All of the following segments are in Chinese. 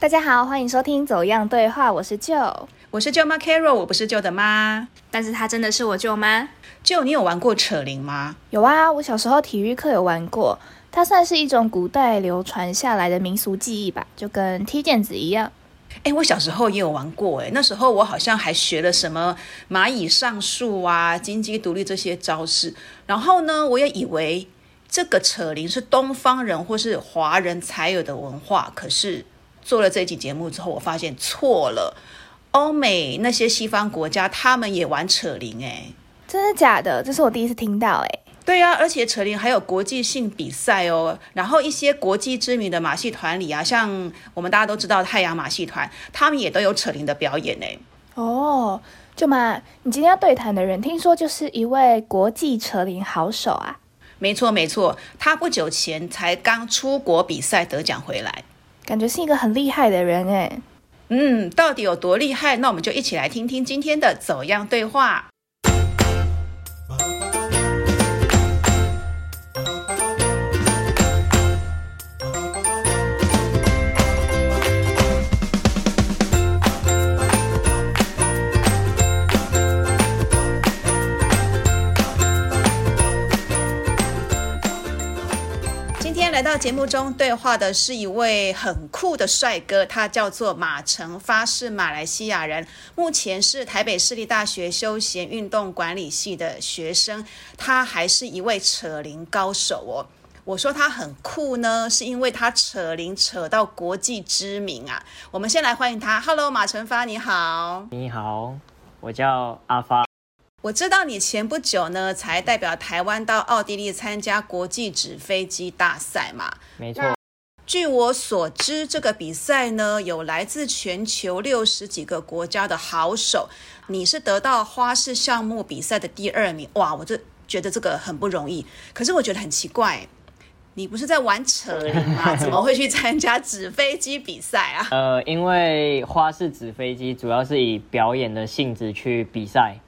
大家好，欢迎收听《走样对话》，我是舅，我是舅妈 Carol，我不是舅的妈，但是她真的是我舅妈。舅，你有玩过扯铃吗？有啊，我小时候体育课有玩过，它算是一种古代流传下来的民俗技艺吧，就跟踢毽子一样。哎，我小时候也有玩过，哎，那时候我好像还学了什么蚂蚁上树啊、金鸡独立这些招式，然后呢，我也以为这个扯铃是东方人或是华人才有的文化，可是。做了这一集节目之后，我发现错了。欧美那些西方国家，他们也玩扯铃，哎，真的假的？这是我第一次听到，哎。对呀，而且扯铃还有国际性比赛哦。然后一些国际知名的马戏团里啊，像我们大家都知道太阳马戏团，他们也都有扯铃的表演呢。哦，舅妈，你今天要对谈的人，听说就是一位国际扯铃好手啊？没错，没错，他不久前才刚出国比赛得奖回来。感觉是一个很厉害的人哎，嗯，到底有多厉害？那我们就一起来听听今天的走样对话。到节目中对话的是一位很酷的帅哥，他叫做马成发，是马来西亚人，目前是台北市立大学休闲运动管理系的学生，他还是一位扯铃高手哦。我说他很酷呢，是因为他扯铃扯到国际知名啊。我们先来欢迎他，Hello，马成发，你好，你好，我叫阿发。我知道你前不久呢，才代表台湾到奥地利参加国际纸飞机大赛嘛？没错。据我所知，这个比赛呢，有来自全球六十几个国家的好手。你是得到花式项目比赛的第二名，哇！我这觉得这个很不容易。可是我觉得很奇怪，你不是在玩扯铃吗？怎么会去参加纸飞机比赛啊？呃，因为花式纸飞机主要是以表演的性质去比赛。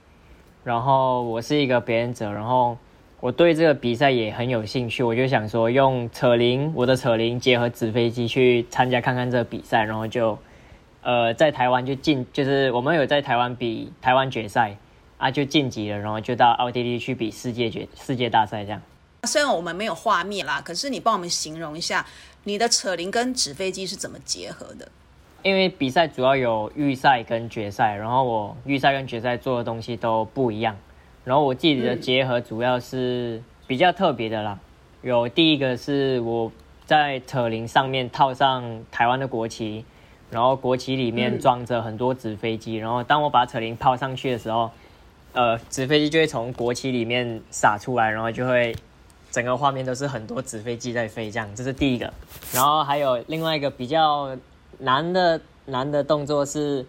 然后我是一个表演者，然后我对这个比赛也很有兴趣，我就想说用扯铃，我的扯铃结合纸飞机去参加看看这个比赛，然后就，呃，在台湾就进，就是我们有在台湾比台湾决赛啊，就晋级了，然后就到奥地利去比世界决世界大赛这样。虽然我们没有画面啦，可是你帮我们形容一下你的扯铃跟纸飞机是怎么结合的？因为比赛主要有预赛跟决赛，然后我预赛跟决赛做的东西都不一样，然后我自己的结合主要是比较特别的啦。有第一个是我在扯铃上面套上台湾的国旗，然后国旗里面装着很多纸飞机，然后当我把扯铃抛上去的时候，呃，纸飞机就会从国旗里面洒出来，然后就会整个画面都是很多纸飞机在飞，这样这是第一个。然后还有另外一个比较。难的难的动作是，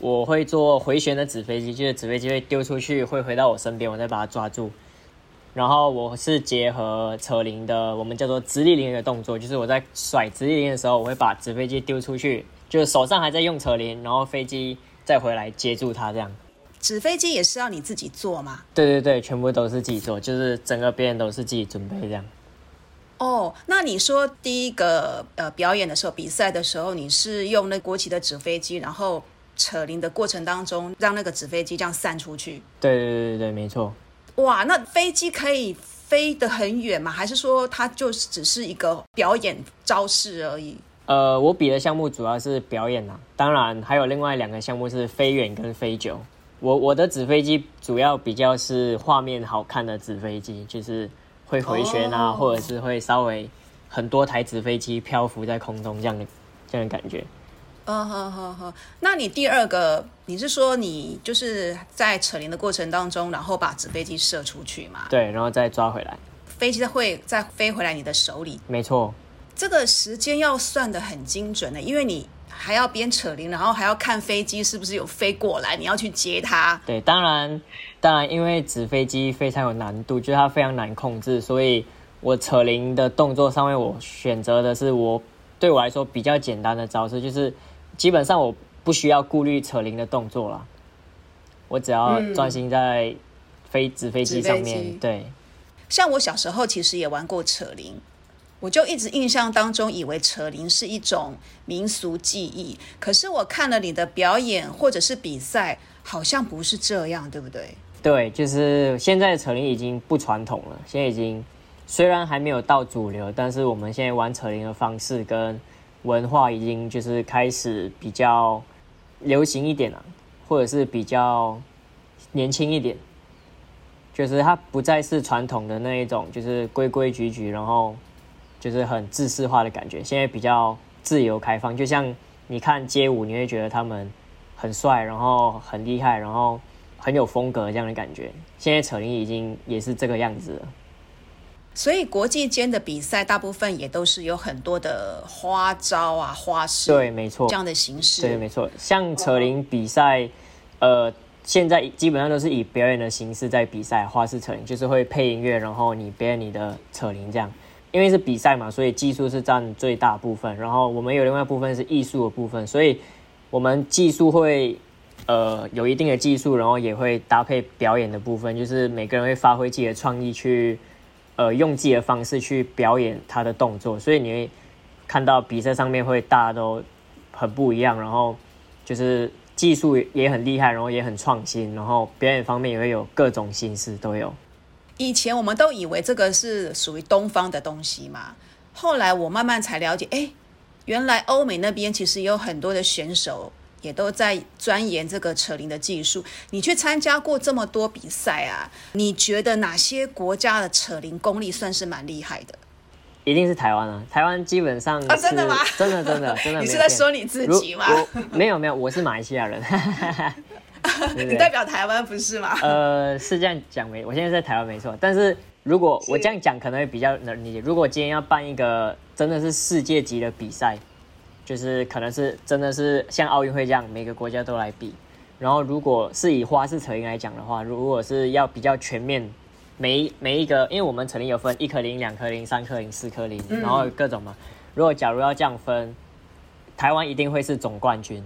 我会做回旋的纸飞机，就是纸飞机会丢出去，会回到我身边，我再把它抓住。然后我是结合扯铃的，我们叫做直立铃的动作，就是我在甩直立铃的时候，我会把纸飞机丢出去，就是手上还在用扯铃，然后飞机再回来接住它，这样。纸飞机也是要你自己做吗？对对对，全部都是自己做，就是整个别人都是自己准备这样。哦，那你说第一个呃表演的时候，比赛的时候，你是用那国旗的纸飞机，然后扯铃的过程当中，让那个纸飞机这样散出去？对对对对没错。哇，那飞机可以飞得很远吗？还是说它就是只是一个表演招式而已？呃，我比的项目主要是表演啊，当然还有另外两个项目是飞远跟飞久。我我的纸飞机主要比较是画面好看的纸飞机，就是。会回旋啊，或者是会稍微很多台纸飞机漂浮在空中这样的这样的感觉。嗯哼哼哼，那你第二个，你是说你就是在扯铃的过程当中，然后把纸飞机射出去嘛？对，然后再抓回来，飞机会再飞回来你的手里。没错，这个时间要算的很精准的，因为你还要边扯铃，然后还要看飞机是不是有飞过来，你要去接它。对，当然。当然，因为纸飞机非常有难度，就是它非常难控制，所以我扯铃的动作上面，我选择的是我对我来说比较简单的招式，就是基本上我不需要顾虑扯铃的动作了，我只要专心在飞纸飞机上面。对，像我小时候其实也玩过扯铃，我就一直印象当中以为扯铃是一种民俗技艺，可是我看了你的表演或者是比赛，好像不是这样，对不对？对，就是现在的扯铃已经不传统了，现在已经虽然还没有到主流，但是我们现在玩扯铃的方式跟文化已经就是开始比较流行一点了，或者是比较年轻一点，就是它不再是传统的那一种，就是规规矩矩，然后。就是很自式化的感觉，现在比较自由开放，就像你看街舞，你会觉得他们很帅，然后很厉害，然后很有风格这样的感觉。现在扯铃已经也是这个样子了。所以国际间的比赛大部分也都是有很多的花招啊、花式，对，没错，这样的形式，对，没错。像扯铃比赛，呃，现在基本上都是以表演的形式在比赛，花式扯铃就是会配音乐，然后你表演你的扯铃这样。因为是比赛嘛，所以技术是占最大部分。然后我们有另外一部分是艺术的部分，所以我们技术会呃有一定的技术，然后也会搭配表演的部分，就是每个人会发挥自己的创意去呃用自己的方式去表演他的动作。所以你会看到比赛上面会大家都很不一样，然后就是技术也很厉害，然后也很创新，然后表演方面也会有各种形式都有。以前我们都以为这个是属于东方的东西嘛，后来我慢慢才了解，哎，原来欧美那边其实也有很多的选手也都在钻研这个扯铃的技术。你去参加过这么多比赛啊，你觉得哪些国家的扯铃功力算是蛮厉害的？一定是台湾啊！台湾基本上啊，真的吗？真的真的真的，你是在说你自己吗？没有没有，我是马来西亚人。你代表台湾不是吗？呃，是这样讲没？我现在在台湾没错，但是如果我这样讲，可能会比较能理解。如果今天要办一个真的是世界级的比赛，就是可能是真的是像奥运会这样，每个国家都来比。然后如果是以花式扯铃来讲的话，如果是要比较全面，每每一个，因为我们扯铃有分一颗铃、两颗铃、三颗铃、四颗铃，然后各种嘛。如果假如要这样分，台湾一定会是总冠军，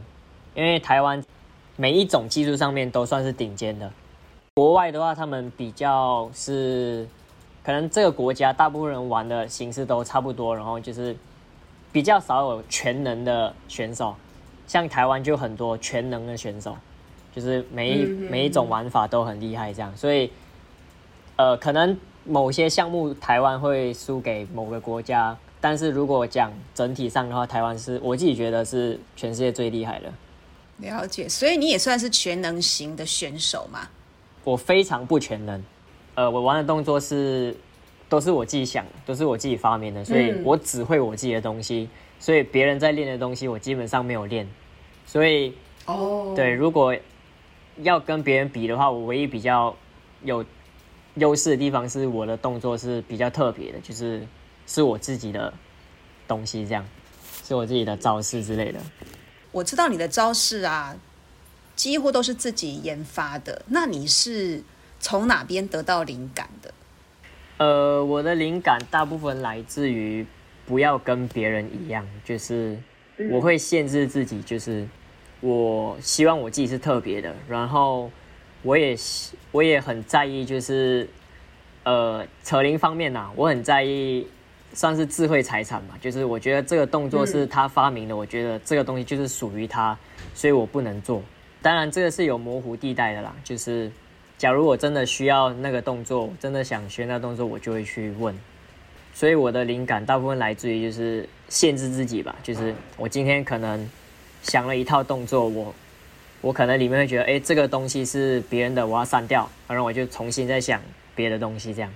因为台湾。每一种技术上面都算是顶尖的。国外的话，他们比较是，可能这个国家大部分人玩的形式都差不多，然后就是比较少有全能的选手。像台湾就很多全能的选手，就是每一每一种玩法都很厉害这样。所以，呃，可能某些项目台湾会输给某个国家，但是如果讲整体上的话，台湾是我自己觉得是全世界最厉害的。了解，所以你也算是全能型的选手嘛？我非常不全能，呃，我玩的动作是都是我自己想，都是我自己发明的，所以我只会我自己的东西，所以别人在练的东西我基本上没有练，所以哦，对，如果要跟别人比的话，我唯一比较有优势的地方是我的动作是比较特别的，就是是我自己的东西，这样是我自己的招式之类的。我知道你的招式啊，几乎都是自己研发的。那你是从哪边得到灵感的？呃，我的灵感大部分来自于不要跟别人一样，就是我会限制自己，就是我希望我自己是特别的。然后我也我也很在意，就是呃扯铃方面呐，我很在意。算是智慧财产嘛，就是我觉得这个动作是他发明的，我觉得这个东西就是属于他，所以我不能做。当然，这个是有模糊地带的啦。就是假如我真的需要那个动作，真的想学那动作，我就会去问。所以我的灵感大部分来自于就是限制自己吧，就是我今天可能想了一套动作，我我可能里面会觉得，哎，这个东西是别人的，我要删掉，然后我就重新再想别的东西，这样。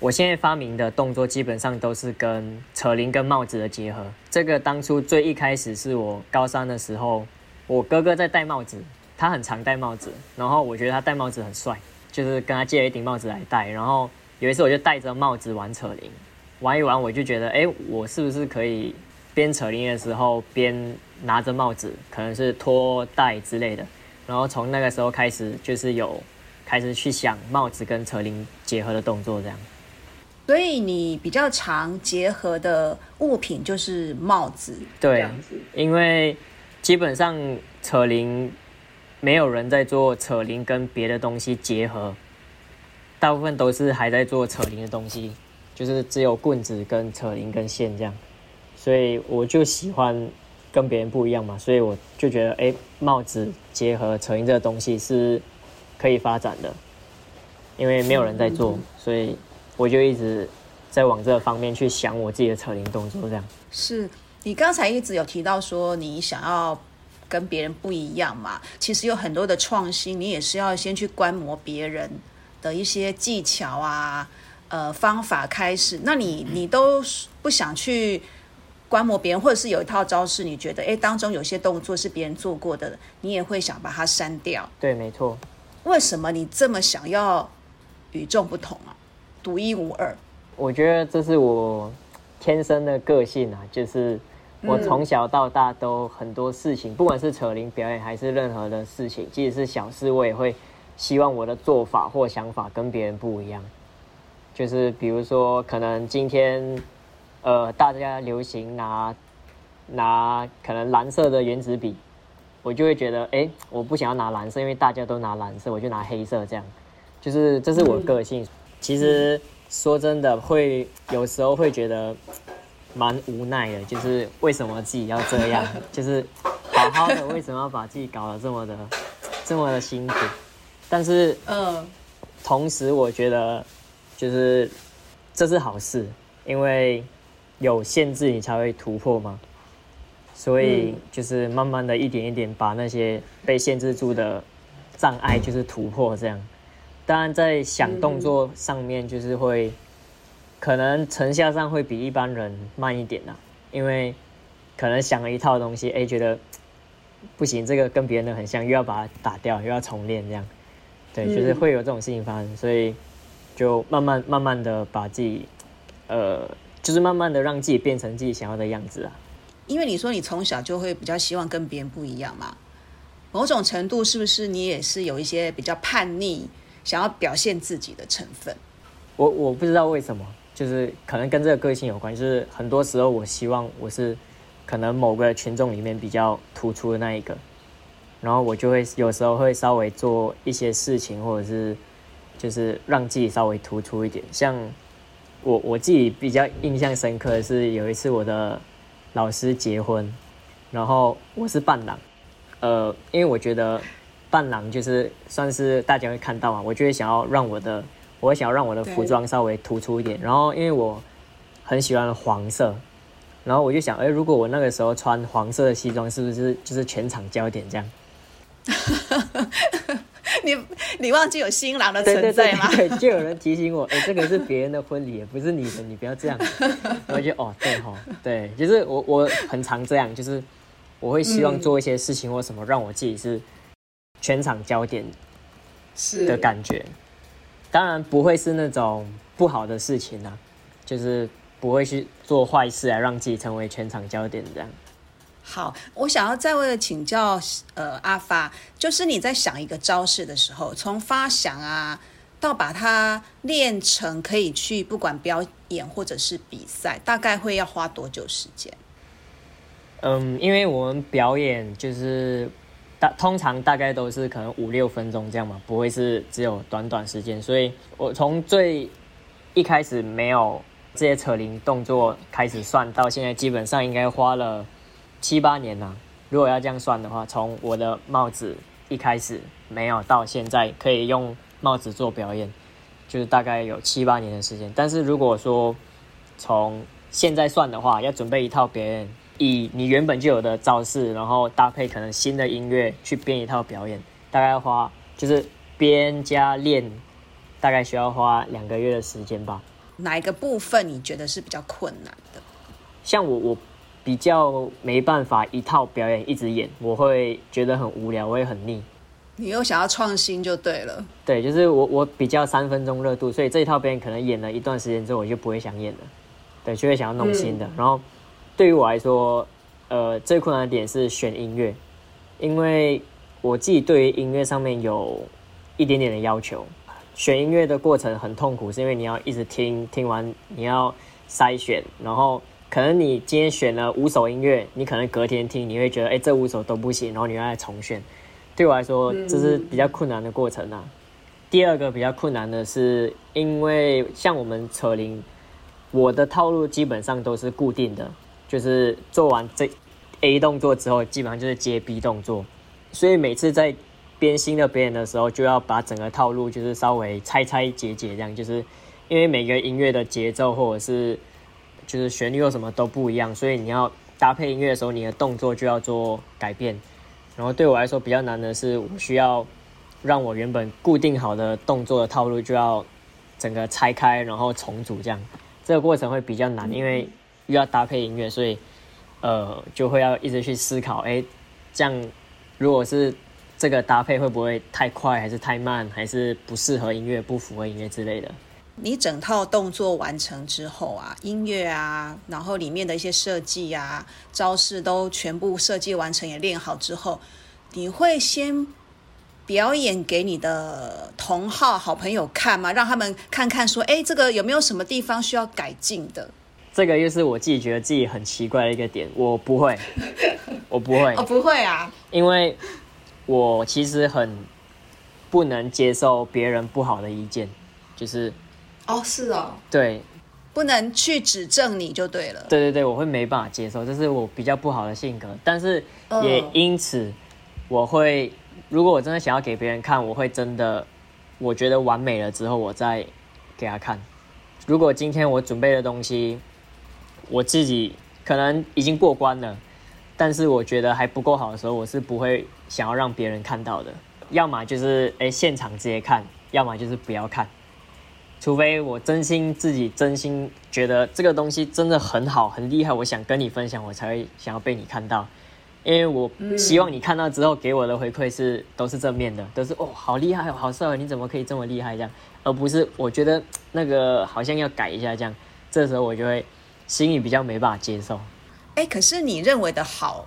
我现在发明的动作基本上都是跟扯铃跟帽子的结合。这个当初最一开始是我高三的时候，我哥哥在戴帽子，他很常戴帽子，然后我觉得他戴帽子很帅，就是跟他借了一顶帽子来戴。然后有一次我就戴着帽子玩扯铃，玩一玩我就觉得，哎，我是不是可以边扯铃的时候边拿着帽子，可能是拖带之类的。然后从那个时候开始，就是有开始去想帽子跟扯铃结合的动作这样。所以你比较常结合的物品就是帽子，对，因为基本上扯铃没有人在做扯铃跟别的东西结合，大部分都是还在做扯铃的东西，就是只有棍子跟扯铃跟线这样，所以我就喜欢跟别人不一样嘛，所以我就觉得，哎，帽子结合扯铃这个东西是可以发展的，因为没有人在做，所以我就一直在往这个方面去想我自己的扯铃动作这样。是你刚才一直有提到说你想要跟别人不一样嘛？其实有很多的创新，你也是要先去观摩别人的一些技巧啊。呃，方法开始，那你你都不想去观摩别人，或者是有一套招式，你觉得哎，当中有些动作是别人做过的，你也会想把它删掉。对，没错。为什么你这么想要与众不同啊？独一无二？我觉得这是我天生的个性啊，就是我从小到大都很多事情，不管是扯铃表演还是任何的事情，即使是小事，我也会希望我的做法或想法跟别人不一样。就是比如说，可能今天，呃，大家流行拿拿可能蓝色的原子笔，我就会觉得，哎，我不想要拿蓝色，因为大家都拿蓝色，我就拿黑色这样。就是这是我个性。其实说真的，会有时候会觉得蛮无奈的，就是为什么自己要这样？就是好好的，为什么要把自己搞得这么的这么的辛苦？但是，嗯，同时我觉得。就是这是好事，因为有限制你才会突破嘛。所以就是慢慢的一点一点把那些被限制住的障碍就是突破这样。当然在想动作上面就是会可能成效上会比一般人慢一点呐，因为可能想了一套东西，哎觉得 不行，这个跟别人的很像，又要把它打掉，又要重练这样。对，就是会有这种事情发生，所以。就慢慢慢慢的把自己，呃，就是慢慢的让自己变成自己想要的样子啊。因为你说你从小就会比较希望跟别人不一样嘛，某种程度是不是你也是有一些比较叛逆，想要表现自己的成分？我我不知道为什么，就是可能跟这个个性有关，就是很多时候我希望我是可能某个群众里面比较突出的那一个，然后我就会有时候会稍微做一些事情，或者是。就是让自己稍微突出一点，像我我自己比较印象深刻的是有一次我的老师结婚，然后我是伴郎，呃，因为我觉得伴郎就是算是大家会看到嘛，我就会想要让我的，我会想要让我的服装稍微突出一点，然后因为我很喜欢黄色，然后我就想，哎，如果我那个时候穿黄色的西装，是不是就是全场焦点这样？你你忘记有新郎的存在吗？对，就有人提醒我，哎，这个是别人的婚礼，不是你的，你不要这样。我就哦，对哈，对，就是我我很常这样，就是我会希望做一些事情或什么，让我自己是全场焦点是的感觉。当然不会是那种不好的事情啊，就是不会去做坏事来让自己成为全场焦点这样。好，我想要再为了请教，呃，阿发，就是你在想一个招式的时候，从发想啊，到把它练成可以去不管表演或者是比赛，大概会要花多久时间？嗯，因为我们表演就是大通常大概都是可能五六分钟这样嘛，不会是只有短短时间，所以我从最一开始没有这些扯铃动作开始算到现在，基本上应该花了。七八年呐，如果要这样算的话，从我的帽子一开始没有到现在可以用帽子做表演，就是大概有七八年的时间。但是如果说从现在算的话，要准备一套表演，以你原本就有的造势，然后搭配可能新的音乐去编一套表演，大概要花就是编加练，大概需要花两个月的时间吧。哪一个部分你觉得是比较困难的？像我我。比较没办法一套表演一直演，我会觉得很无聊，我也很腻。你又想要创新就对了。对，就是我我比较三分钟热度，所以这一套表演可能演了一段时间之后，我就不会想演了。对，就会想要弄新的。然后对于我来说，呃，最困难的点是选音乐，因为我自己对于音乐上面有一点点的要求。选音乐的过程很痛苦，是因为你要一直听，听完你要筛选，然后。可能你今天选了五首音乐，你可能隔天听，你会觉得哎，这五首都不行，然后你要来重选。对我来说，这是比较困难的过程啊。第二个比较困难的是，因为像我们扯铃，我的套路基本上都是固定的，就是做完这 A 动作之后，基本上就是接 B 动作，所以每次在编新的表演的时候，就要把整个套路就是稍微拆拆解解，这样就是因为每个音乐的节奏或者是就是旋律或什么都不一样，所以你要搭配音乐的时候，你的动作就要做改变。然后对我来说比较难的是，我需要让我原本固定好的动作的套路就要整个拆开，然后重组这样，这个过程会比较难，因为又要搭配音乐，所以呃就会要一直去思考，哎，这样如果是这个搭配会不会太快，还是太慢，还是不适合音乐，不符合音乐之类的。你整套动作完成之后啊，音乐啊，然后里面的一些设计啊、招式都全部设计完成，也练好之后，你会先表演给你的同好、好朋友看吗？让他们看看说，哎，这个有没有什么地方需要改进的？这个又是我自己觉得自己很奇怪的一个点，我不会，我不会，哦，不会啊，因为我其实很不能接受别人不好的意见，就是哦，是哦，对不能去指正你就对了。对对对，我会没办法接受，这是我比较不好的性格。但是也嗯因此，我会如果我真的想要给别人看，我会真的我觉得完美了之后，我再给他看。如果今天我准备的东西，我自己可能已经过关了，但是我觉得还不够好的时候，我是不会想要让别人看到的。要么就是哎现场直接看，要么就是不要看。除非我真心自己真心觉得这个东西真的很好很厉害，我想跟你分享，我才会想要被你看到。因为我希望你看到之后给我的回馈是都是正面的，都是哦好厉害哦好帅哦，你怎么可以这么厉害这样，而不是我觉得那个好像要改一下这样，这时候我就会心里比较没办法接受。哎，可是你认为的好，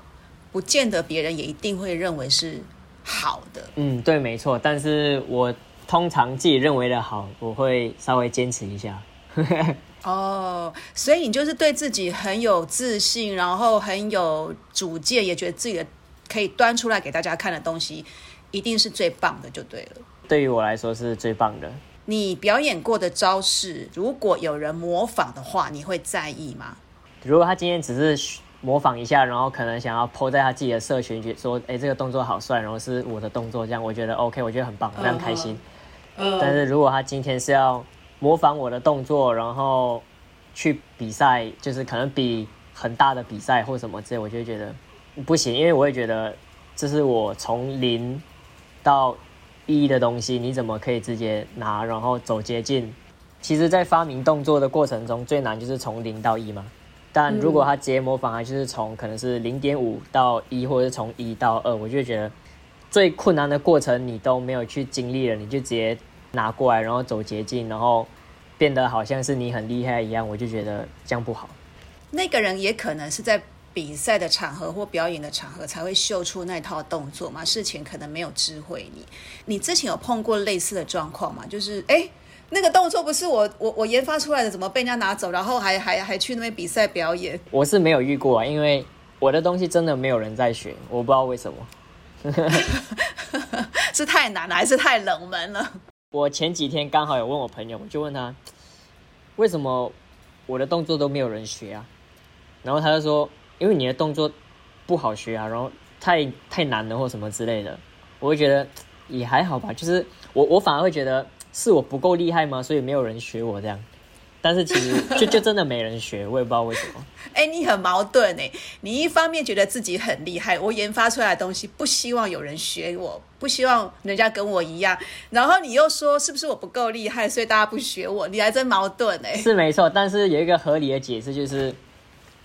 不见得别人也一定会认为是好的。嗯，对，没错。但是我通常自己认为的好，我会稍微坚持一下。哦，所以你就是对自己很有自信，然后很有主见，也觉得自己的可以端出来给大家看的东西，一定是最棒的，就对了。对于我来说是最棒的。你表演过的招式，如果有人模仿的话，你会在意吗？如果他今天只是模仿一下，然后可能想要 PO 在他自己的社群，觉说，哎，这个动作好帅，然后是我的动作，这样我觉得 OK，我觉得很棒，非常开心。但是如果他今天是要模仿我的动作，然后去比赛，就是可能比很大的比赛或什么之类，我就会觉得不行，因为我会觉得这是我从零到一的东西，你怎么可以直接拿，然后走捷径？其实，在发明动作的过程中，最难就是从零到一嘛。但如果他直接模仿，他就是从可能是零点五到一，或者是从一到二，我就觉得最困难的过程你都没有去经历了，你就直接拿过来，然后走捷径，然后变得好像是你很厉害一样，我就觉得这样不好。那个人也可能是在比赛的场合或表演的场合才会秀出那套动作嘛，事前可能没有知会你。你之前有碰过类似的状况吗？就是哎。诶那个动作不是我我我研发出来的，怎么被人家拿走，然后还还还去那边比赛表演？我是没有遇过啊，因为我的东西真的没有人在学，我不知道为什么。是太难了，还是太冷门了？我前几天刚好有问我朋友，我就问他为什么我的动作都没有人学啊？然后他就说，因为你的动作不好学啊，然后太太难了或什么之类的。我会觉得也还好吧，就是我我反而会觉得是我不够厉害吗？所以没有人学我这样。但是其实就就真的没人学，我也不知道为什么。哎、你很矛盾哎，你一方面觉得自己很厉害，我研发出来的东西不希望有人学我，不希望人家跟我一样，然后你又说是不是我不够厉害，所以大家不学我，你还真矛盾哎。是没错，但是有一个合理的解释，就是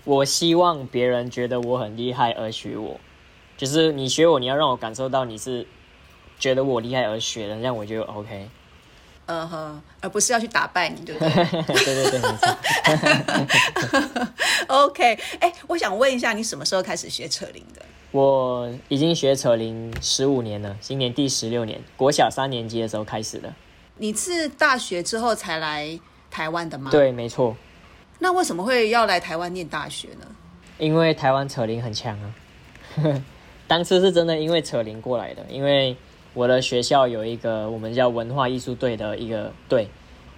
我希望别人觉得我很厉害而学我，就是你学我，你要让我感受到你是觉得我厉害而学的，这样我就 OK。嗯哼，而不是要去打败你，对不对 对对对，没错。OK，哎、我想问一下，你什么时候开始学扯铃的？我已经学扯铃十五年了，今年第十六年，国小三年级的时候开始的。你是大学之后才来台湾的吗？。对，没错，那为什么会要来台湾念大学呢？因为台湾扯铃很强啊。当初是真的因为扯铃过来的，因为我的学校有一个我们叫文化艺术队的一个队，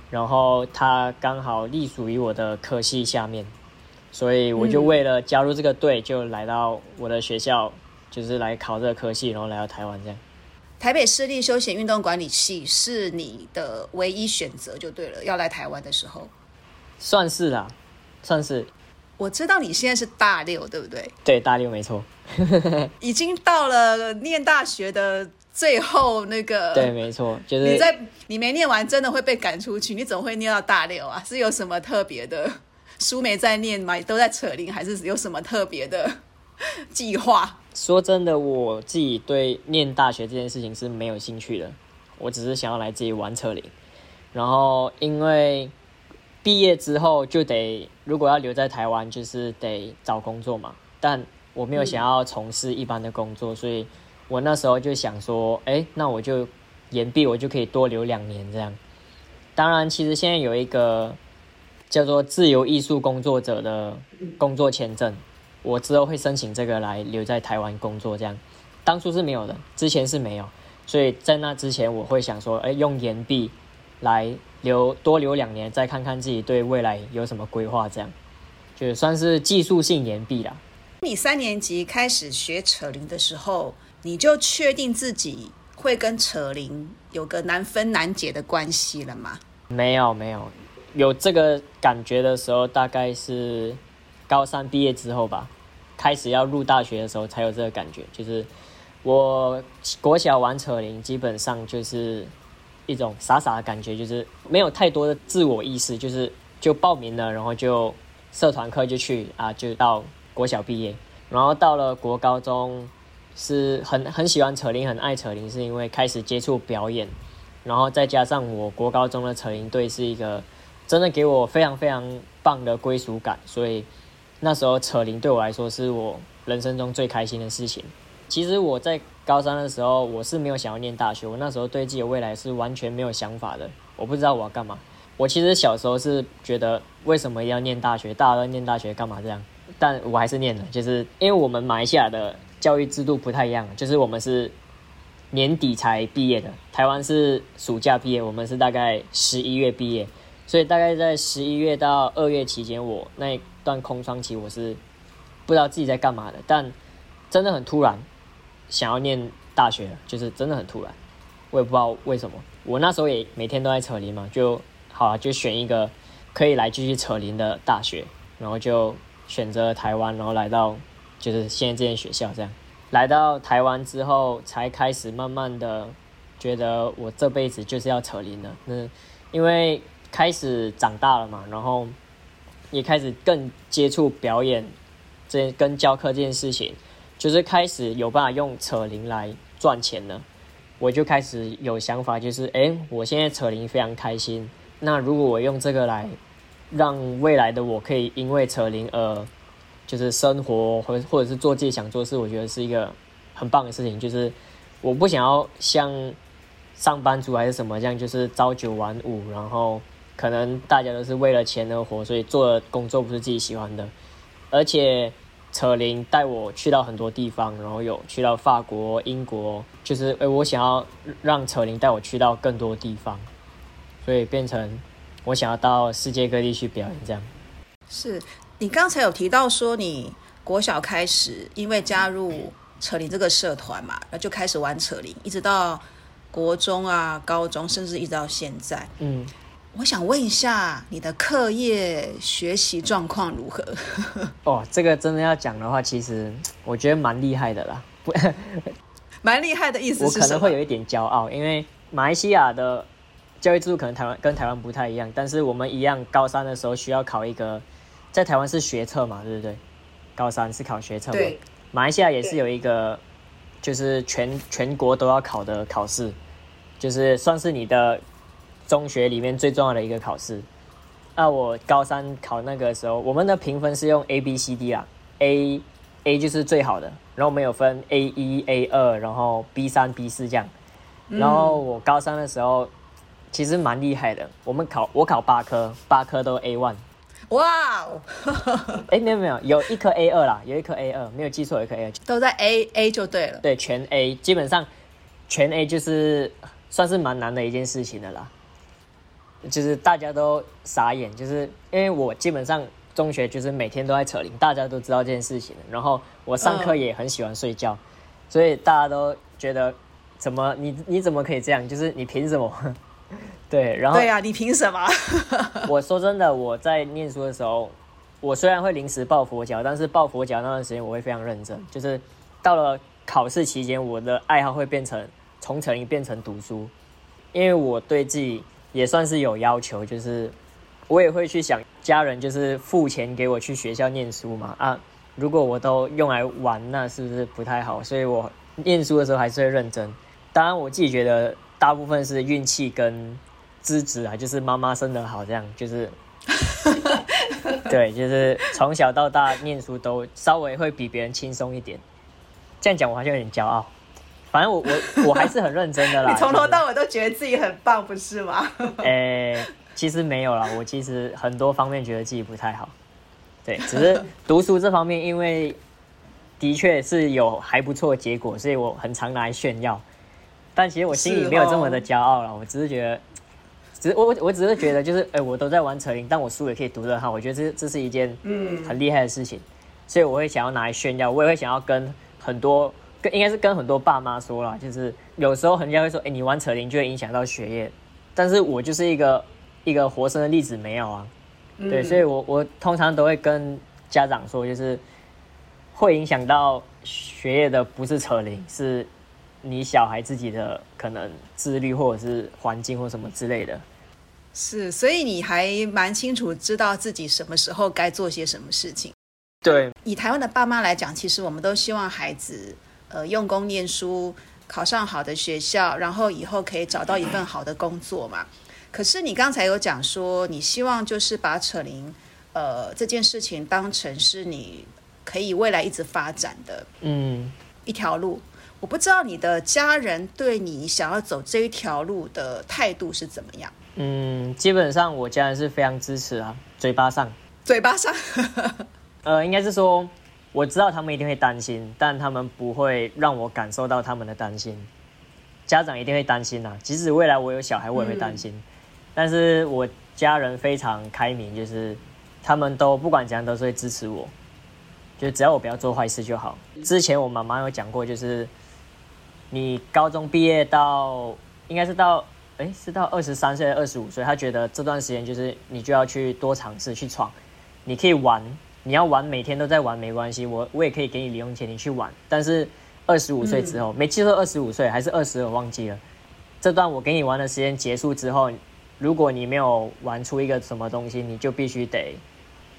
然后它刚好隶属于我的科系下面，所以我就为了加入这个队，就来到我的学校，就是来考这个科系，然后来到台湾这样。台北市立休闲运动管理系是你的唯一选择就对了，要来台湾的时候。算是啦，算是。我知道你现在是大六，对不对？对，大六没错。已经到了念大学的最后那个。对，没错，就是你在你没念完，真的会被赶出去。你怎么会念到大六啊？是有什么特别的书没在念吗？都在扯铃，还是有什么特别的 计划？说真的，我自己对念大学这件事情是没有兴趣的。我只是想要来自己玩扯铃，然后因为毕业之后就得，如果要留在台湾，就是得找工作嘛。但我没有想要从事一般的工作，所以我那时候就想说，哎，那我就延毕，我就可以多留两年这样。当然，其实现在有一个叫做自由艺术工作者的工作签证。我之后会申请这个来留在台湾工作，这样，当初是没有的，之前是没有，所以在那之前我会想说，哎，用延毕来留多留两年，再看看自己对未来有什么规划，这样，就算是技术性延毕啦。你三年级开始学扯铃的时候，你就确定自己会跟扯铃有个难分难解的关系了吗？没有，没有，有这个感觉的时候，大概是高三毕业之后吧。开始要入大学的时候才有这个感觉，就是我国小玩扯铃，基本上就是一种傻傻的感觉，就是没有太多的自我意识，就是就报名了，然后就社团课就去啊，就到国小毕业，然后到了国高中是很很喜欢扯铃，很爱扯铃，是因为开始接触表演，然后再加上我国高中的扯铃队是一个真的给我非常非常棒的归属感，所以。那时候扯铃对我来说是我人生中最开心的事情。其实我在高三的时候，我是没有想要念大学。我那时候对自己的未来是完全没有想法的。我不知道我要干嘛。我其实小时候是觉得，为什么要念大学？大家都念大学干嘛这样？但我还是念了，就是因为我们马来西亚的教育制度不太一样，就是我们是年底才毕业的，台湾是暑假毕业，我们是大概十一月毕业，所以大概在十一月到二月期间，我那。段空窗期，我是不知道自己在干嘛的，但真的很突然，想要念大学，就是真的很突然，我也不知道为什么。我那时候也每天都在扯铃嘛，就好啊，就选一个可以来继续扯铃的大学，然后就选择台湾，然后来到就是现在这间学校这样。来到台湾之后，才开始慢慢的觉得我这辈子就是要扯铃的。那因为开始长大了嘛，然后。也开始更接触表演，这跟教课这件事情，就是开始有办法用扯铃来赚钱了。我就开始有想法，就是哎，我现在扯铃非常开心。那如果我用这个来让未来的我可以因为扯铃而就是生活或或者是做自己想做的事，我觉得是一个很棒的事情。就是我不想要像上班族还是什么这样，就是朝九晚五，然后。可能大家都是为了钱而活，所以做的工作不是自己喜欢的。而且扯铃带我去到很多地方，然后有去到法国、英国，就是诶，我想要让扯铃带我去到更多地方，所以变成我想要到世界各地去表演。这样是你刚才有提到说，你国小开始因为加入扯铃这个社团嘛，然后就开始玩扯铃，一直到国中啊、高中，甚至一直到现在，嗯。我想问一下，你的课业学习状况如何？哦，这个真的要讲的话，其实我觉得蛮厉害的啦。不，蛮厉害的意思是我可能会有一点骄傲，因为马来西亚的教育制度可能台湾跟台湾不太一样，但是我们一样，高三的时候需要考一个，在台湾是学测嘛，对不对？高三是考学测嘛？马来西亚也是有一个，就是全全国都要考的考试，就是算是你的。中学里面最重要的一个考试，那我高三考那个时候，我们的评分是用 A B C D 啊，A A 就是最好的，然后我们有分 A 一 A 二，然后 B 三 B 四这样，然后我高三的时候其实蛮厉害的，我们考我考八科，八科都 A one，哇哦，哎没有没有，有一科 A 二啦，有一科 A 二，没有记错，有一科 A 二，都在 A A 就对了，对，全 A，基本上全 A 就是算是蛮难的一件事情的啦。就是大家都傻眼，就是因为我基本上中学就是每天都在扯铃，大家都知道这件事情。然后我上课也很喜欢睡觉，所以大家都觉得怎么你你怎么可以这样？就是你凭什么？对，然后对呀，你凭什么？我说真的，我在念书的时候，我虽然会临时抱佛脚，但是抱佛脚那段时间我会非常认真。就是到了考试期间，我的爱好会变成从成一变成读书，因为我对自己也算是有要求，就是我也会去想家人就是付钱给我去学校念书嘛啊，如果我都用来玩，那是不是不太好？所以我念书的时候还是会认真。当然，我自己觉得大部分是运气跟。资质啊，就是妈妈生得好，这样就是，对，就是从小到大念书都稍微会比别人轻松一点。这样讲我好像有点骄傲，反正我我我还是很认真的啦。你从头到尾都觉得自己很棒，不是吗？诶，其实没有啦，我其实很多方面觉得自己不太好。对，只是读书这方面，因为的确是有还不错的结果，所以我很常拿来炫耀。但其实我心里没有这么的骄傲了，我只是觉得。只我我我只是觉得就是，哎，我都在玩扯铃，但我书也可以读得好，我觉得这这是一件嗯很厉害的事情，所以我会想要拿来炫耀，我也会想要跟很多跟应该是跟很多爸妈说了，就是有时候人家会说，哎，你玩扯铃就会影响到学业，但是我就是一个一个活生的例子，没有啊，对，所以我我通常都会跟家长说，就是会影响到学业的不是扯铃，是你小孩自己的可能自律或者是环境或什么之类的。是，所以你还蛮清楚知道自己什么时候该做些什么事情。对，以台湾的爸妈来讲，其实我们都希望孩子呃用功念书，考上好的学校，然后以后可以找到一份好的工作嘛。可是你刚才有讲说，你希望就是把扯铃呃这件事情当成是你可以未来一直发展的嗯一条路。我不知道你的家人对你想要走这一条路的态度是怎么样。嗯，基本上我家人是非常支持啊，嘴巴上，嘴巴上，呃，应该是说，我知道他们一定会担心，但他们不会让我感受到他们的担心。家长一定会担心呐，即使未来我有小孩，我也会担心。但是我家人非常开明，就是他们都不管怎样都是会支持我，就只要我不要做坏事就好。之前我妈妈有讲过，就是你高中毕业到，应该是到。哎，是到二十三岁、二十五岁，她觉得这段时间就是你就要去多尝试、去闯。你可以玩，你要玩，每天都在玩没关系，我我也可以给你零用钱，你去玩。但是二十五岁之后，没记错，二十五岁还是二十，我忘记了。这段我给你玩的时间结束之后，如果你没有玩出一个什么东西，你就必须得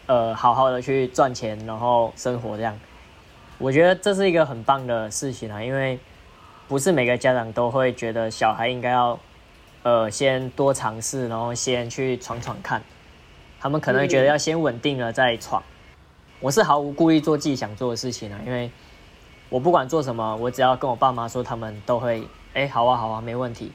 呃好好的去赚钱，然后生活这样。我觉得这是一个很棒的事情啊，因为不是每个家长都会觉得小孩应该要。呃，先多尝试，然后先去闯闯看。他们可能觉得要先稳定了再闯。我是毫无顾虑做自己想做的事情啊，因为我不管做什么，我只要跟我爸妈说，他们都会哎，好啊，好啊，没问题。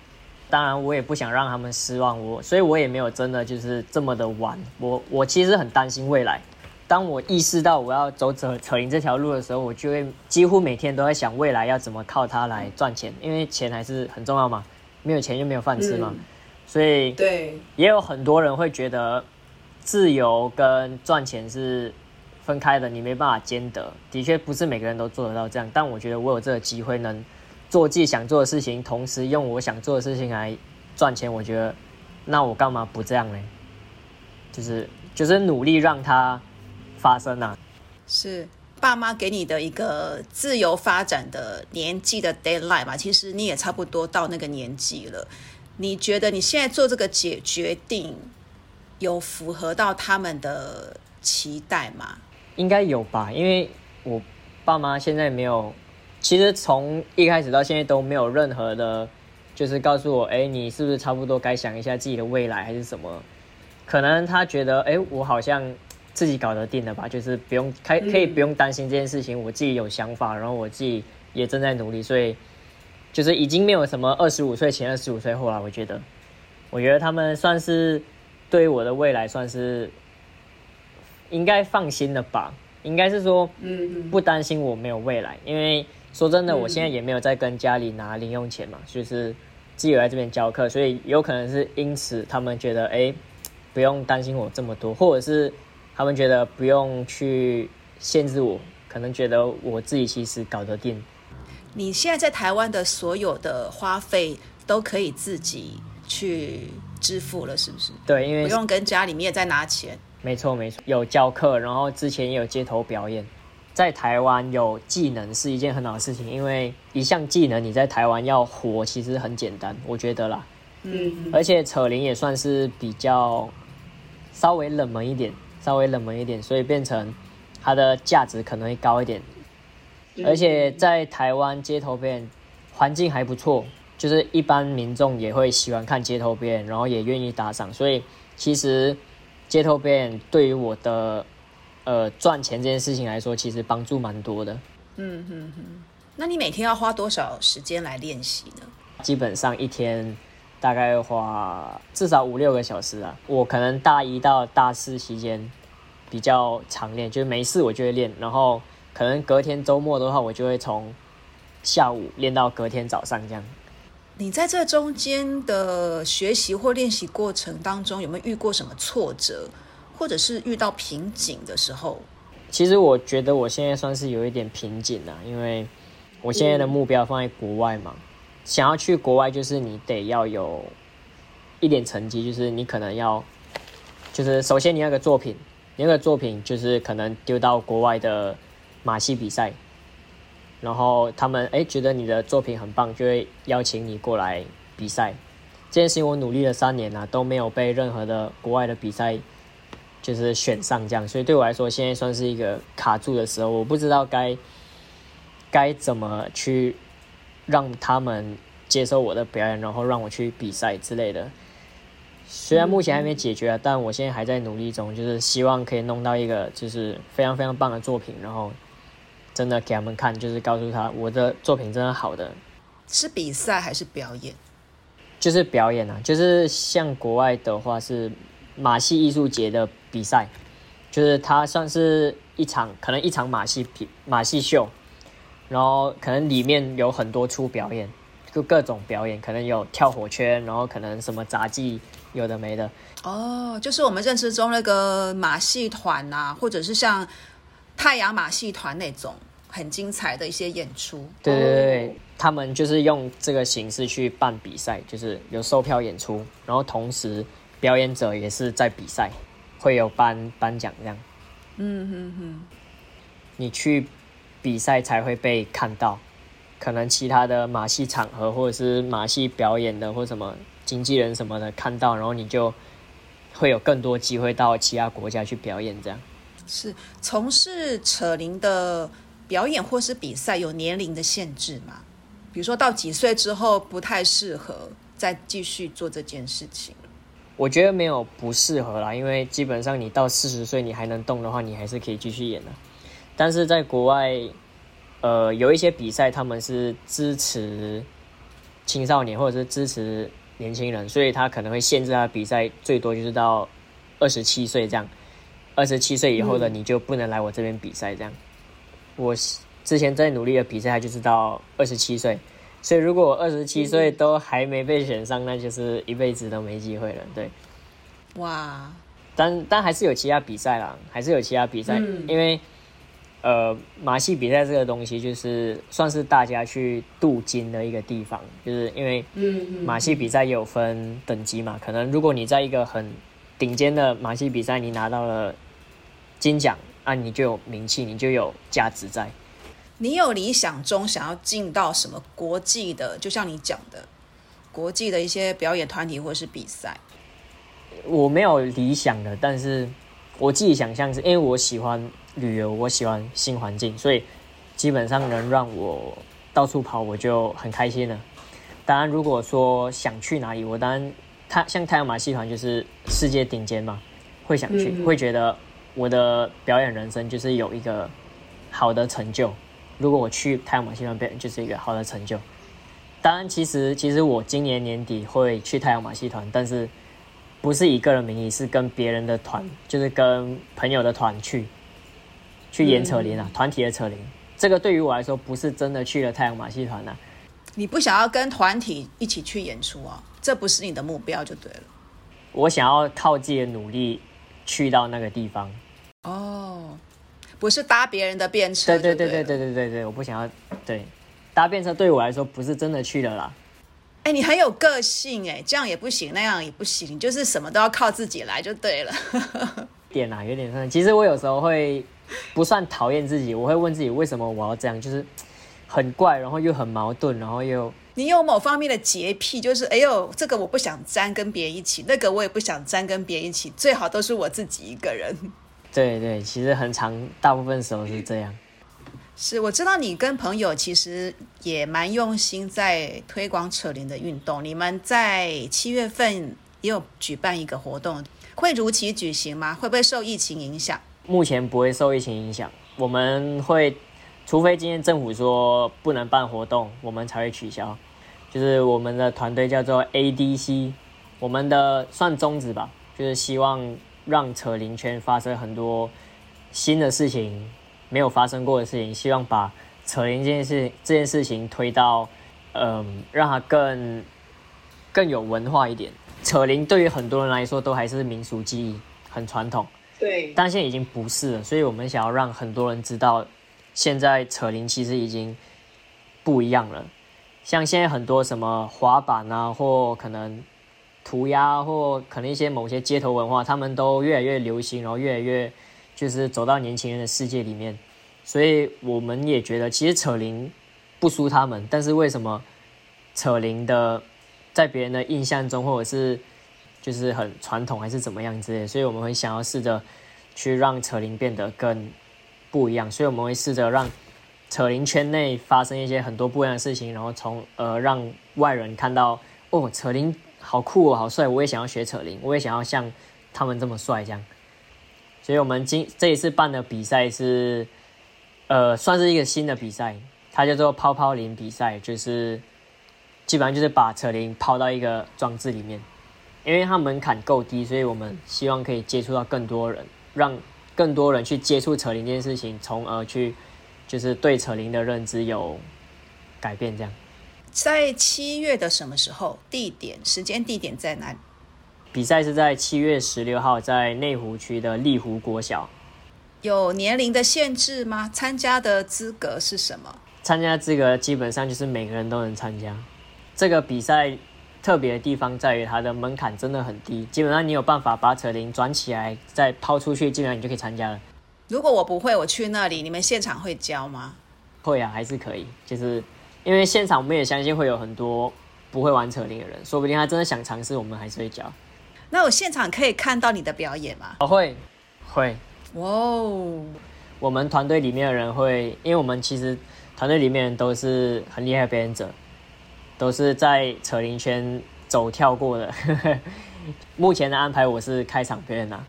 当然，我也不想让他们失望，我所以我也没有真的就是这么的玩。我我其实很担心未来。当我意识到我要走扯扯铃这条路的时候，我就会几乎每天都在想未来要怎么靠它来赚钱，因为钱还是很重要嘛。没有钱就没有饭吃嘛，所以对，也有很多人会觉得自由跟赚钱是分开的，你没办法兼得。的确不是每个人都做得到这样，但我觉得我有这个机会能做自己想做的事情，同时用我想做的事情来赚钱，我觉得那我干嘛不这样呢？就是就是努力让它发生啊，是。爸妈给你的一个自由发展的年纪的 deadline 嘛，其实你也差不多到那个年纪了。你觉得你现在做这个决决定，有符合到他们的期待吗？应该有吧，因为我爸妈现在没有，其实从一开始到现在都没有任何的，就是告诉我，哎，你是不是差不多该想一下自己的未来还是什么？可能他觉得，哎，我好像。自己搞得定的吧，就是不用开，可以不用担心这件事情。我自己有想法，然后我自己也正在努力，所以就是已经没有什么二十五岁前、二十五岁后了。我觉得，我觉得他们算是对我的未来算是应该放心了吧。应该是说，嗯，不担心我没有未来，因为说真的，我现在也没有在跟家里拿零用钱嘛，就是自己来这边教课，所以有可能是因此他们觉得哎，不用担心我这么多，或者是他们觉得不用去限制我，可能觉得我自己其实搞得定。你现在在台湾的所有的花费都可以自己去支付了，是不是？对，因为不用跟家里面再拿钱。没错没错，有教课，然后之前也有街头表演。在台湾有技能是一件很好的事情，因为一项技能你在台湾要活其实很简单，我觉得啦。嗯。而且扯铃也算是比较稍微冷门一点，稍微冷门一点，所以变成它的价值可能会高一点。而且在台湾街头表演环境还不错，就是一般民众也会喜欢看街头表演，然后也愿意打赏，所以其实街头表演对于我的呃赚钱这件事情来说，其实帮助蛮多的。嗯嗯嗯，那你每天要花多少时间来练习呢？基本上一天大概花至少五六个小时啊。我可能大一到大四期间比较常练，就是没事我就会练，然后。可能隔天周末的话，我就会从下午练到隔天早上这样。你在这中间的学习或练习过程当中，有没有遇过什么挫折，或者是遇到瓶颈的时候？其实我觉得我现在算是有一点瓶颈了，因为我现在的目标放在国外嘛，想要去国外，就是你得要有一点成绩，就是你可能要，就是首先你那个作品，你那个作品就是可能丢到国外的。马戏比赛，然后他们哎觉得你的作品很棒，就会邀请你过来比赛。这件事情我努力了三年了，都没有被任何的国外的比赛就是选上这样，所以对我来说现在算是一个卡住的时候，我不知道该该怎么去让他们接受我的表演，然后让我去比赛之类的。虽然目前还没解决，但我现在还在努力中，就是希望可以弄到一个就是非常非常棒的作品，然后。真的给他们看，就是告诉他我的作品真的好的。是比赛还是表演？就是表演啊，就是像国外的话是马戏艺术节的比赛，就是它算是一场可能一场马戏皮马戏秀，然后可能里面有很多出表演，就各种表演，可能有跳火圈，然后可能什么杂技，有的没的。哦，就是我们认知中那个马戏团呐，或者是像。太阳马戏团那种很精彩的一些演出，对对对，他们就是用这个形式去办比赛，就是有售票演出，然后同时表演者也是在比赛，会有颁颁奖这样。嗯哼哼，你去比赛才会被看到，可能其他的马戏场合或者是马戏表演的或什么经纪人什么的看到，然后你就会有更多机会到其他国家去表演这样。是从事扯铃的表演或是比赛有年龄的限制吗？比如说到几岁之后不太适合再继续做这件事情？我觉得没有不适合啦，因为基本上你到四十岁你还能动的话，你还是可以继续演的。但是在国外，呃，有一些比赛他们是支持青少年或者是支持年轻人，所以他可能会限制他比赛最多就是到二十七岁这样。二十七岁以后的你就不能来我这边比赛，这样。我之前在努力的比赛，就是到二十七岁，所以如果我二十七岁都还没被选上，那就是一辈子都没机会了。对，哇，但但还是有其他比赛啦，还是有其他比赛，因为呃马戏比赛这个东西就是算是大家去镀金的一个地方，就是因为马戏比赛有分等级嘛，可能如果你在一个很顶尖的马戏比赛，你拿到了金奖，啊，你就有名气，你就有价值在。你有理想中想要进到什么国际的？就像你讲的，国际的一些表演团体或者是比赛。我没有理想的，但是我自己想象是因为我喜欢旅游，我喜欢新环境，所以基本上能让我到处跑，我就很开心了。当然，如果说想去哪里，我当然。他像太阳马戏团就是世界顶尖嘛，会想去，会觉得我的表演人生就是有一个好的成就。如果我去太阳马戏团表演，就是一个好的成就。当然，其实其实我今年年底会去太阳马戏团，但是不是以个人名义，是跟别人的团，就是跟朋友的团去去演扯铃啊，团体的扯铃。这个对于我来说，不是真的去了太阳马戏团呐。你不想要跟团体一起去演出啊？这不是你的目标就对了。我想要靠自己的努力去到那个地方。哦，不是搭别人的便车。对对对对对对对对，我不想要对搭便车，对我来说不是真的去了啦。哎，你很有个性哎，这样也不行，那样也不行，就是什么都要靠自己来就对了。点啊，有点算。其实我有时候会不算讨厌自己，我会问自己为什么我要这样，就是很怪，然后又很矛盾，然后又你有某方面的洁癖，就是哎呦，这个我不想沾跟别人一起，那个我也不想沾跟别人一起，最好都是我自己一个人。对对，其实很长，大部分时候是这样。是，我知道你跟朋友其实也蛮用心在推广扯铃的运动。你们在七月份也有举办一个活动，会如期举行吗？会不会受疫情影响？目前不会受疫情影响，我们会，除非今天政府说不能办活动，我们才会取消。就是我们的团队叫做 ADC，我们的算宗旨吧，就是希望让扯铃圈发生很多新的事情。没有发生过的事情，希望把扯铃这件事这件事情推到，嗯，让它更更有文化一点。扯铃对于很多人来说都还是民俗记忆，很传统。对。但现在已经不是了，所以我们想要让很多人知道，现在扯铃其实已经不一样了。像现在很多什么滑板啊，或可能涂鸦，或可能一些某些街头文化，他们都越来越流行，然后越来越。就是走到年轻人的世界里面，所以我们也觉得其实扯铃不输他们，但是为什么扯铃的在别人的印象中，或者是就是很传统还是怎么样之类，所以我们会想要试着去让扯铃变得更不一样，所以我们会试着让扯铃圈内发生一些很多不一样的事情，然后从呃让外人看到哦扯铃好酷哦好帅，我也想要学扯铃，我也想要像他们这么帅这样。所以我们今这一次办的比赛是，呃，算是一个新的比赛，它叫做抛抛铃比赛，就是基本上就是把扯铃抛到一个装置里面，因为它门槛够低，所以我们希望可以接触到更多人，让更多人去接触扯铃这件事情，从而去就是对扯铃的认知有改变。这样，在七月的什么时候？地点、时间、地点在哪里？比赛是在七月十六号，在内湖区的丽湖国小。有年龄的限制吗？参加的资格是什么？参加资格基本上就是每个人都能参加。这个比赛特别的地方在于它的门槛真的很低，基本上你有办法把扯铃转起来再抛出去，基本上你就可以参加了。如果我不会，我去那里，你们现场会教吗？会啊，还是可以。就是因为现场我们也相信会有很多不会玩扯铃的人，说不定他真的想尝试，我们还是会教。那我现场可以看到你的表演吗？会，会。哇哦！我们团队里面的人会，因为我们其实团队里面人都是很厉害的表演者，都是在扯铃圈走跳过的。目前的安排我是开场表演呐。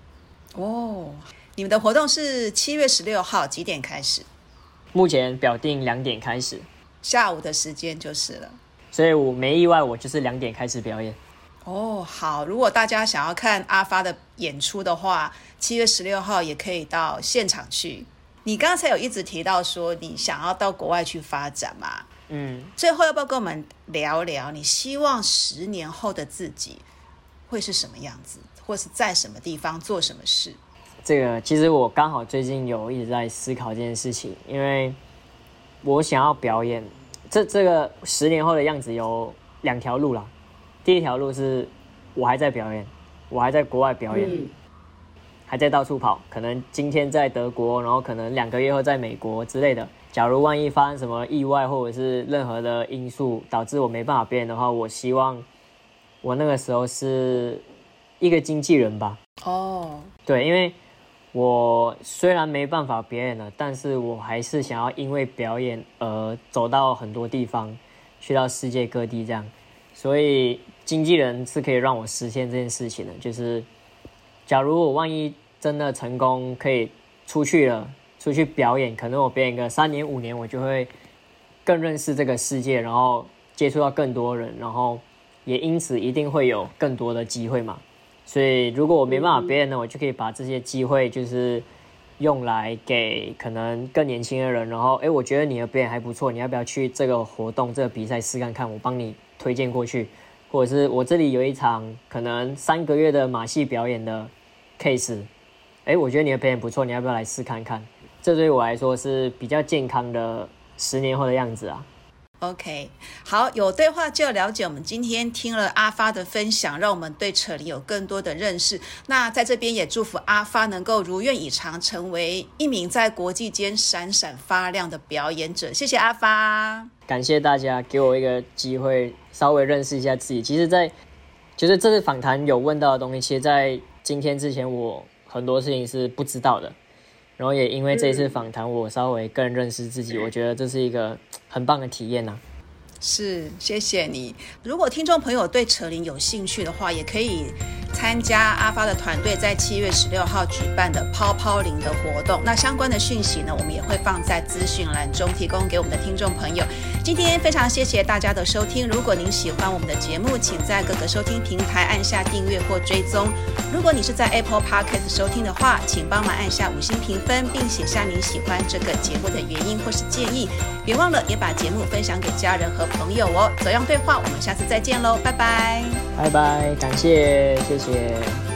哦，你们的活动是七月十六号几点开始？目前表定两点开始，下午的时间就是了。所以我没意外，我就是两点开始表演。哦，好。如果大家想要看阿发的演出的话，七月十六号也可以到现场去。你刚才有一直提到说你想要到国外去发展嘛？嗯。最后要不要跟我们聊聊？你希望十年后的自己会是什么样子，或是在什么地方做什么事？这个其实我刚好最近有一直在思考这件事情，因为我想要表演。这这个十年后的样子有两条路啦。第一条路是，我还在表演，我还在国外表演，还在到处跑。可能今天在德国，然后可能两个月后在美国之类的。假如万一发生什么意外，或者是任何的因素导致我没办法表演的话，我希望我那个时候是一个经纪人吧。哦，对，因为我虽然没办法表演了，但是我还是想要因为表演而走到很多地方，去到世界各地这样，所以。经纪人是可以让我实现这件事情的，就是假如我万一真的成功，可以出去了，出去表演，可能我表演个三年五年，我就会更认识这个世界，然后接触到更多人，然后也因此一定会有更多的机会嘛。所以如果我没办法表演呢，我就可以把这些机会就是用来给可能更年轻的人，然后哎，我觉得你的表演还不错，你要不要去这个活动、这个比赛试看看？我帮你推荐过去，或者是我这里有一场可能三个月的马戏表演的 case，哎，我觉得你的表演不错，你要不要来试看看？这对我来说是比较健康的十年后的样子啊。OK，好，有对话就要了解。我们今天听了阿发的分享，让我们对扯铃有更多的认识。那在这边也祝福阿发能够如愿以偿，成为一名在国际间闪闪发亮的表演者。谢谢阿发，感谢大家给我一个机会，稍微认识一下自己。其实，在就是这次访谈有问到的东西，其实，在今天之前，我很多事情是不知道的。然后也因为这次访谈，我稍微更认识自己，我觉得这是一个很棒的体验呐。是，谢谢你。如果听众朋友对扯铃有兴趣的话，也可以参加阿发的团队在七月十六号举办的抛抛铃的活动。那相关的讯息呢，我们也会放在资讯栏中提供给我们的听众朋友。今天非常谢谢大家的收听。如果您喜欢我们的节目，请在各个收听平台按下订阅或追踪。如果你是在 Apple Podcast 收听的话，请帮忙按下五星评分，并写下您喜欢这个节目的原因或是建议。别忘了也把节目分享给家人和。朋友哦，走样对话，我们下次再见喽，拜拜，拜拜，感谢，谢谢。